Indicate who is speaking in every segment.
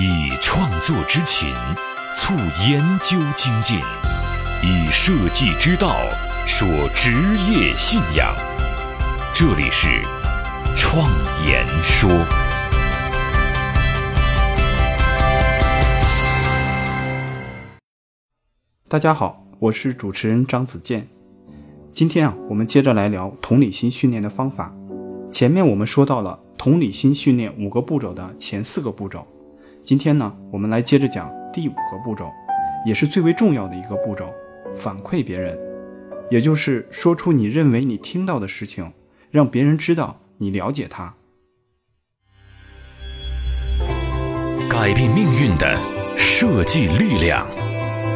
Speaker 1: 以创作之情促研究精进，以设计之道说职业信仰。这里是创言说。
Speaker 2: 大家好，我是主持人张子健。今天啊，我们接着来聊同理心训练的方法。前面我们说到了同理心训练五个步骤的前四个步骤，今天呢，我们来接着讲第五个步骤，也是最为重要的一个步骤——反馈别人，也就是说出你认为你听到的事情，让别人知道你了解他。
Speaker 1: 改变命运的设计力量，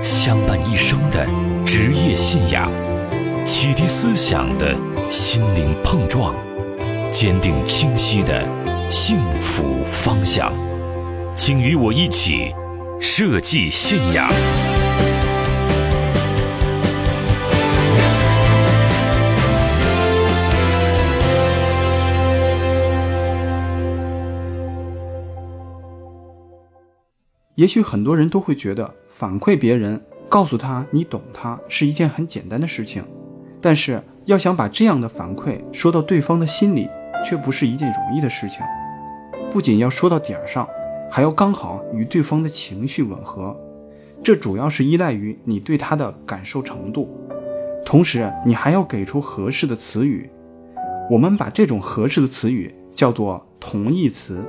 Speaker 1: 相伴一生的职业信仰，启迪思想的心灵碰撞。坚定清晰的幸福方向，请与我一起设计信仰。
Speaker 2: 也许很多人都会觉得反馈别人，告诉他你懂他是一件很简单的事情，但是要想把这样的反馈说到对方的心里。却不是一件容易的事情，不仅要说到点儿上，还要刚好与对方的情绪吻合。这主要是依赖于你对他的感受程度，同时你还要给出合适的词语。我们把这种合适的词语叫做同义词，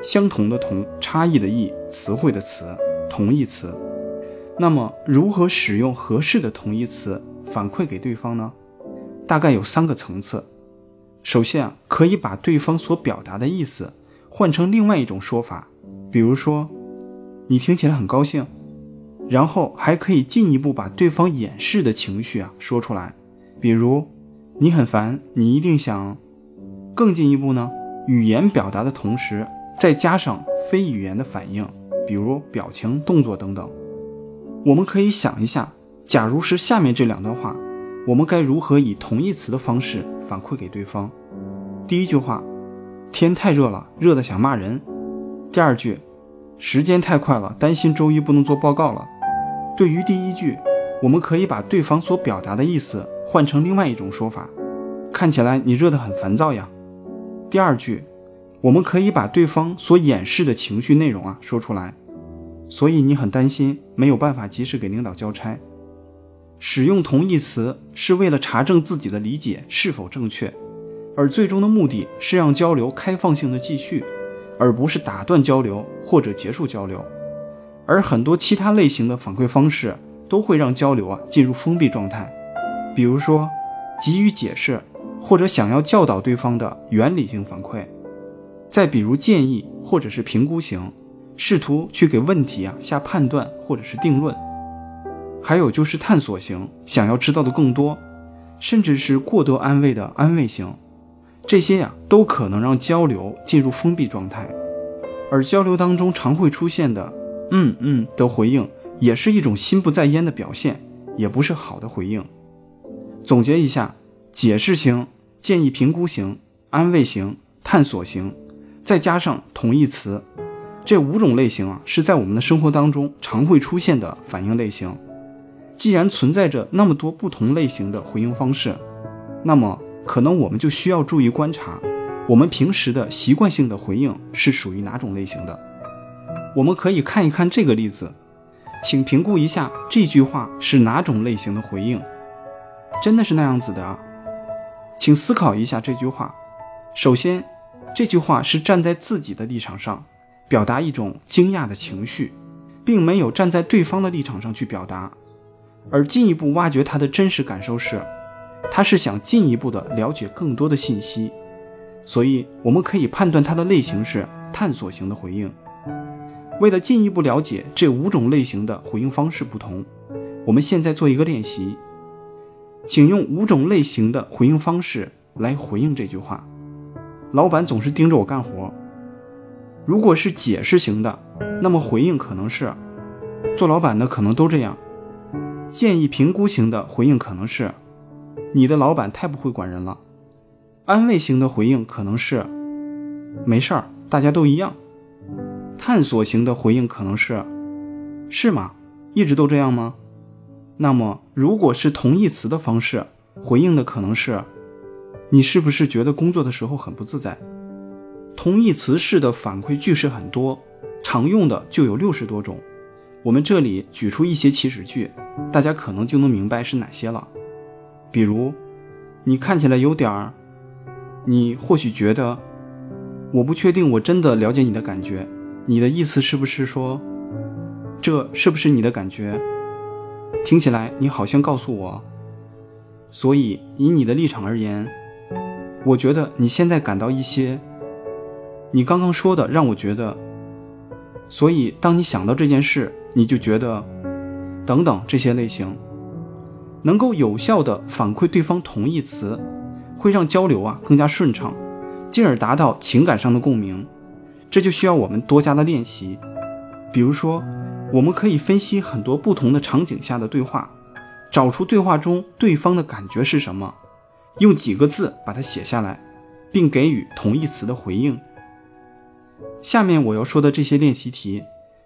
Speaker 2: 相同的同，差异的异，词汇的词，同义词。那么，如何使用合适的同义词反馈给对方呢？大概有三个层次。首先，可以把对方所表达的意思换成另外一种说法，比如说，你听起来很高兴，然后还可以进一步把对方掩饰的情绪啊说出来，比如，你很烦，你一定想，更进一步呢，语言表达的同时再加上非语言的反应，比如表情、动作等等。我们可以想一下，假如是下面这两段话。我们该如何以同义词的方式反馈给对方？第一句话，天太热了，热得想骂人。第二句，时间太快了，担心周一不能做报告了。对于第一句，我们可以把对方所表达的意思换成另外一种说法，看起来你热得很烦躁呀。第二句，我们可以把对方所掩饰的情绪内容啊说出来，所以你很担心，没有办法及时给领导交差。使用同义词是为了查证自己的理解是否正确，而最终的目的是让交流开放性的继续，而不是打断交流或者结束交流。而很多其他类型的反馈方式都会让交流啊进入封闭状态，比如说给予解释或者想要教导对方的原理性反馈，再比如建议或者是评估型，试图去给问题啊下判断或者是定论。还有就是探索型，想要知道的更多，甚至是过多安慰的安慰型，这些呀都可能让交流进入封闭状态。而交流当中常会出现的“嗯嗯”的回应，也是一种心不在焉的表现，也不是好的回应。总结一下：解释型、建议评估型、安慰型、探索型，再加上同义词，这五种类型啊，是在我们的生活当中常会出现的反应类型。既然存在着那么多不同类型的回应方式，那么可能我们就需要注意观察，我们平时的习惯性的回应是属于哪种类型的。我们可以看一看这个例子，请评估一下这句话是哪种类型的回应。真的是那样子的啊？请思考一下这句话。首先，这句话是站在自己的立场上表达一种惊讶的情绪，并没有站在对方的立场上去表达。而进一步挖掘他的真实感受是，他是想进一步的了解更多的信息，所以我们可以判断他的类型是探索型的回应。为了进一步了解这五种类型的回应方式不同，我们现在做一个练习，请用五种类型的回应方式来回应这句话。老板总是盯着我干活。如果是解释型的，那么回应可能是，做老板的可能都这样。建议评估型的回应可能是：你的老板太不会管人了。安慰型的回应可能是：没事儿，大家都一样。探索型的回应可能是：“是吗？一直都这样吗？”那么，如果是同义词的方式回应的，可能是：“你是不是觉得工作的时候很不自在？”同义词式的反馈句式很多，常用的就有六十多种。我们这里举出一些祈使句，大家可能就能明白是哪些了。比如，你看起来有点儿，你或许觉得，我不确定，我真的了解你的感觉。你的意思是不是说，这是不是你的感觉？听起来你好像告诉我。所以，以你的立场而言，我觉得你现在感到一些。你刚刚说的让我觉得，所以当你想到这件事，你就觉得，等等这些类型，能够有效的反馈对方同义词，会让交流啊更加顺畅，进而达到情感上的共鸣。这就需要我们多加的练习。比如说，我们可以分析很多不同的场景下的对话，找出对话中对方的感觉是什么，用几个字把它写下来，并给予同义词的回应。下面我要说的这些练习题，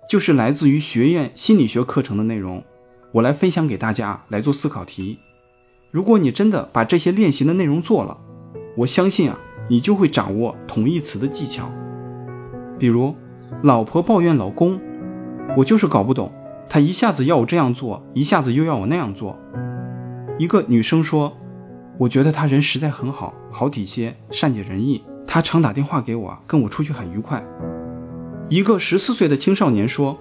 Speaker 2: 就是来自于学院心理学课程的内容，我来分享给大家来做思考题。如果你真的把这些练习的内容做了，我相信啊，你就会掌握同义词的技巧。比如，老婆抱怨老公，我就是搞不懂，他一下子要我这样做，一下子又要我那样做。一个女生说，我觉得他人实在很好，好体贴，善解人意。他常打电话给我，跟我出去很愉快。一个十四岁的青少年说：“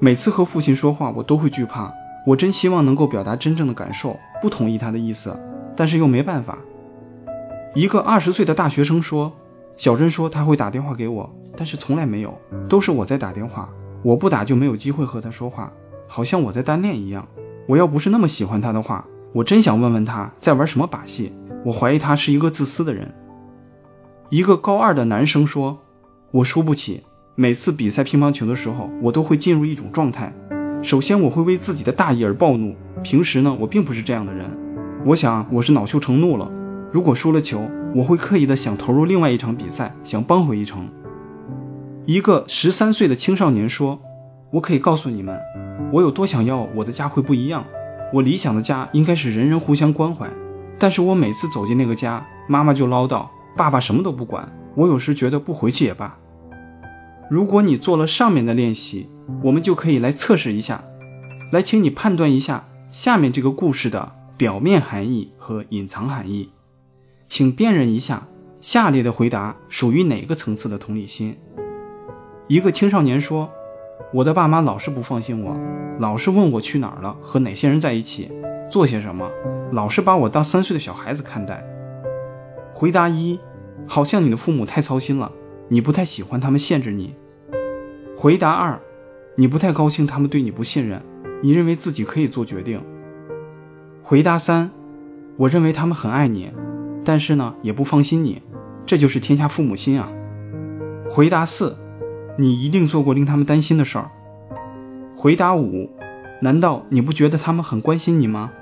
Speaker 2: 每次和父亲说话，我都会惧怕。我真希望能够表达真正的感受，不同意他的意思，但是又没办法。”一个二十岁的大学生说：“小珍说他会打电话给我，但是从来没有，都是我在打电话。我不打就没有机会和他说话，好像我在单恋一样。我要不是那么喜欢他的话，我真想问问他在玩什么把戏。我怀疑他是一个自私的人。”一个高二的男生说：“我输不起，每次比赛乒乓球的时候，我都会进入一种状态。首先，我会为自己的大意而暴怒。平时呢，我并不是这样的人。我想我是恼羞成怒了。如果输了球，我会刻意的想投入另外一场比赛，想扳回一城。”一个十三岁的青少年说：“我可以告诉你们，我有多想要我的家会不一样。我理想的家应该是人人互相关怀，但是我每次走进那个家，妈妈就唠叨。”爸爸什么都不管，我有时觉得不回去也罢。如果你做了上面的练习，我们就可以来测试一下，来，请你判断一下下面这个故事的表面含义和隐藏含义，请辨认一下下列的回答属于哪个层次的同理心。一个青少年说：“我的爸妈老是不放心我，老是问我去哪儿了，和哪些人在一起，做些什么，老是把我当三岁的小孩子看待。”回答一，好像你的父母太操心了，你不太喜欢他们限制你。回答二，你不太高兴他们对你不信任，你认为自己可以做决定。回答三，我认为他们很爱你，但是呢也不放心你，这就是天下父母心啊。回答四，你一定做过令他们担心的事儿。回答五，难道你不觉得他们很关心你吗？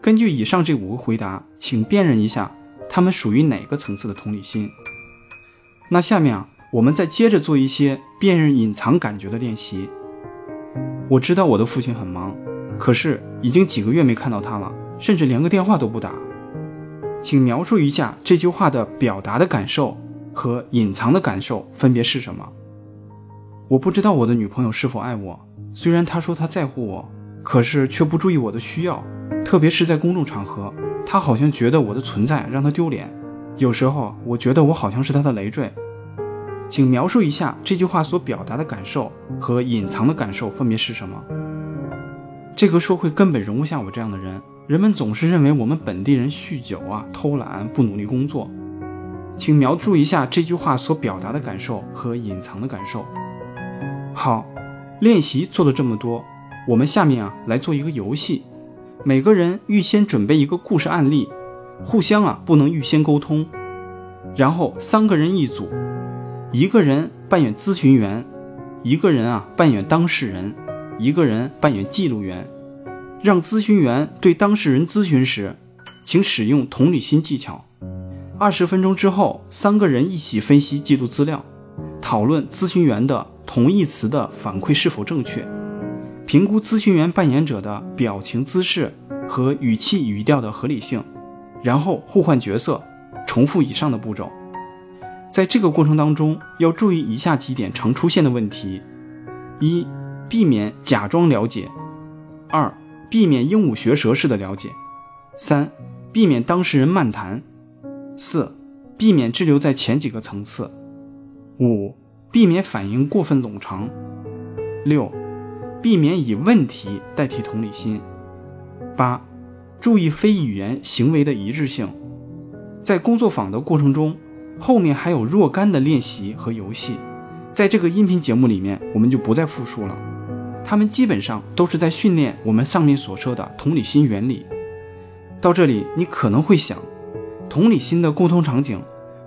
Speaker 2: 根据以上这五个回答，请辨认一下。他们属于哪个层次的同理心？那下面啊，我们再接着做一些辨认隐藏感觉的练习。我知道我的父亲很忙，可是已经几个月没看到他了，甚至连个电话都不打。请描述一下这句话的表达的感受和隐藏的感受分别是什么？我不知道我的女朋友是否爱我，虽然她说她在乎我，可是却不注意我的需要，特别是在公众场合。她好像觉得我的存在让她丢脸，有时候我觉得我好像是他的累赘。请描述一下这句话所表达的感受和隐藏的感受分别是什么？这个社会根本容不下我这样的人，人们总是认为我们本地人酗酒啊、偷懒、不努力工作。请描述一下这句话所表达的感受和隐藏的感受。好，练习做了这么多，我们下面啊来做一个游戏。每个人预先准备一个故事案例，互相啊不能预先沟通，然后三个人一组，一个人扮演咨询员，一个人啊扮演当事人，一个人扮演记录员，让咨询员对当事人咨询时，请使用同理心技巧。二十分钟之后，三个人一起分析记录资料，讨论咨询员的同义词的反馈是否正确，评估咨询员扮演者的表情姿势和语气语调的合理性，然后互换角色，重复以上的步骤。在这个过程当中，要注意以下几点常出现的问题：一、避免假装了解；二、避免鹦鹉学舌式的了解；三、避免当事人漫谈；四、避免滞留在前几个层次；五、避免反应过分冗长；六、避免以问题代替同理心；八、注意非语言行为的一致性。在工作坊的过程中，后面还有若干的练习和游戏，在这个音频节目里面我们就不再复述了。他们基本上都是在训练我们上面所说的同理心原理。到这里，你可能会想，同理心的沟通场景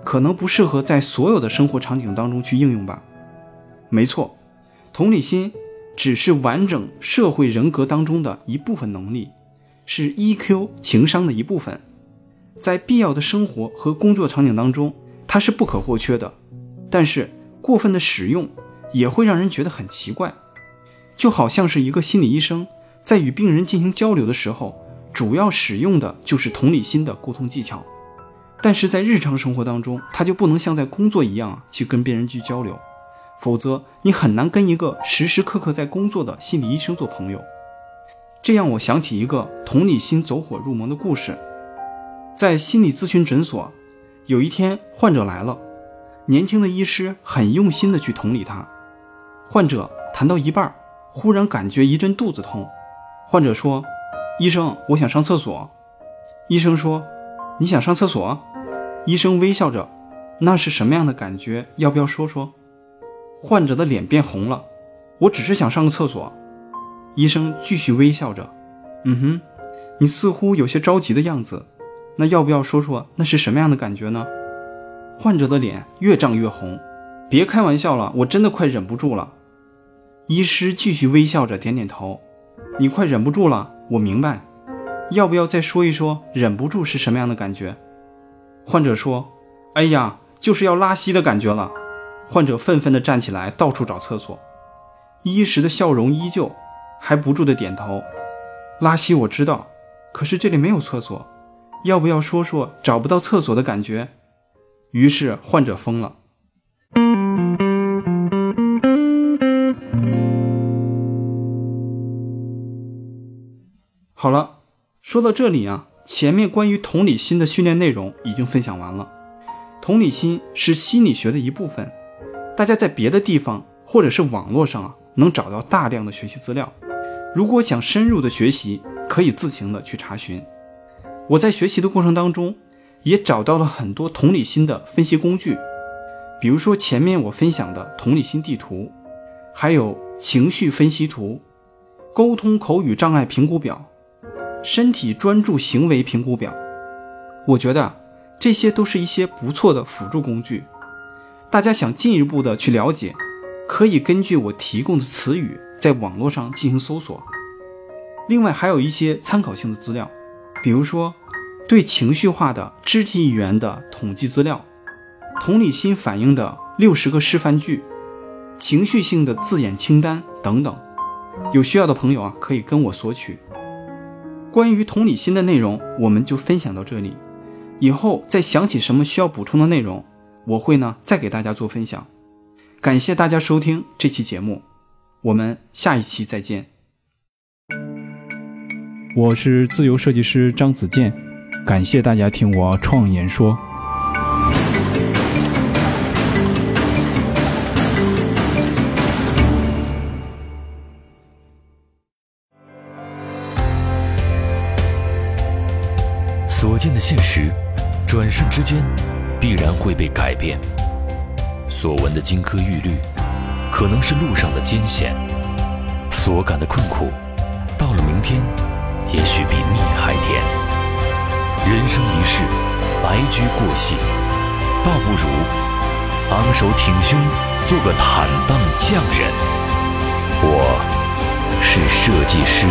Speaker 2: 可能不适合在所有的生活场景当中去应用吧？没错，同理心只是完整社会人格当中的一部分能力，是 EQ 情商的一部分，在必要的生活和工作场景当中，它是不可或缺的。但是过分的使用也会让人觉得很奇怪。就好像是一个心理医生在与病人进行交流的时候，主要使用的就是同理心的沟通技巧，但是在日常生活当中，他就不能像在工作一样去跟别人去交流，否则你很难跟一个时时刻刻在工作的心理医生做朋友。这让我想起一个同理心走火入魔的故事，在心理咨询诊所，有一天患者来了，年轻的医师很用心的去同理他，患者谈到一半。忽然感觉一阵肚子痛，患者说：“医生，我想上厕所。”医生说：“你想上厕所？”医生微笑着：“那是什么样的感觉？要不要说说？”患者的脸变红了：“我只是想上个厕所。”医生继续微笑着：“嗯哼，你似乎有些着急的样子，那要不要说说那是什么样的感觉呢？”患者的脸越涨越红：“别开玩笑了，我真的快忍不住了。”医师继续微笑着点点头，你快忍不住了，我明白。要不要再说一说忍不住是什么样的感觉？患者说：“哎呀，就是要拉稀的感觉了。”患者愤愤地站起来，到处找厕所。医师的笑容依旧，还不住的点头。拉稀我知道，可是这里没有厕所，要不要说说找不到厕所的感觉？于是患者疯了。好了，说到这里啊，前面关于同理心的训练内容已经分享完了。同理心是心理学的一部分，大家在别的地方或者是网络上啊，能找到大量的学习资料。如果想深入的学习，可以自行的去查询。我在学习的过程当中，也找到了很多同理心的分析工具，比如说前面我分享的同理心地图，还有情绪分析图、沟通口语障碍评估表。身体专注行为评估表，我觉得这些都是一些不错的辅助工具。大家想进一步的去了解，可以根据我提供的词语在网络上进行搜索。另外还有一些参考性的资料，比如说对情绪化的肢体语言的统计资料，同理心反应的六十个示范句，情绪性的字眼清单等等。有需要的朋友啊，可以跟我索取。关于同理心的内容，我们就分享到这里。以后再想起什么需要补充的内容，我会呢再给大家做分享。感谢大家收听这期节目，我们下一期再见。我是自由设计师张子健，感谢大家听我创言说。
Speaker 1: 所见的现实，转瞬之间必然会被改变；所闻的金科玉律，可能是路上的艰险；所感的困苦，到了明天，也许比蜜还甜。人生一世，白驹过隙，倒不如昂首挺胸，做个坦荡匠人。我是设计师。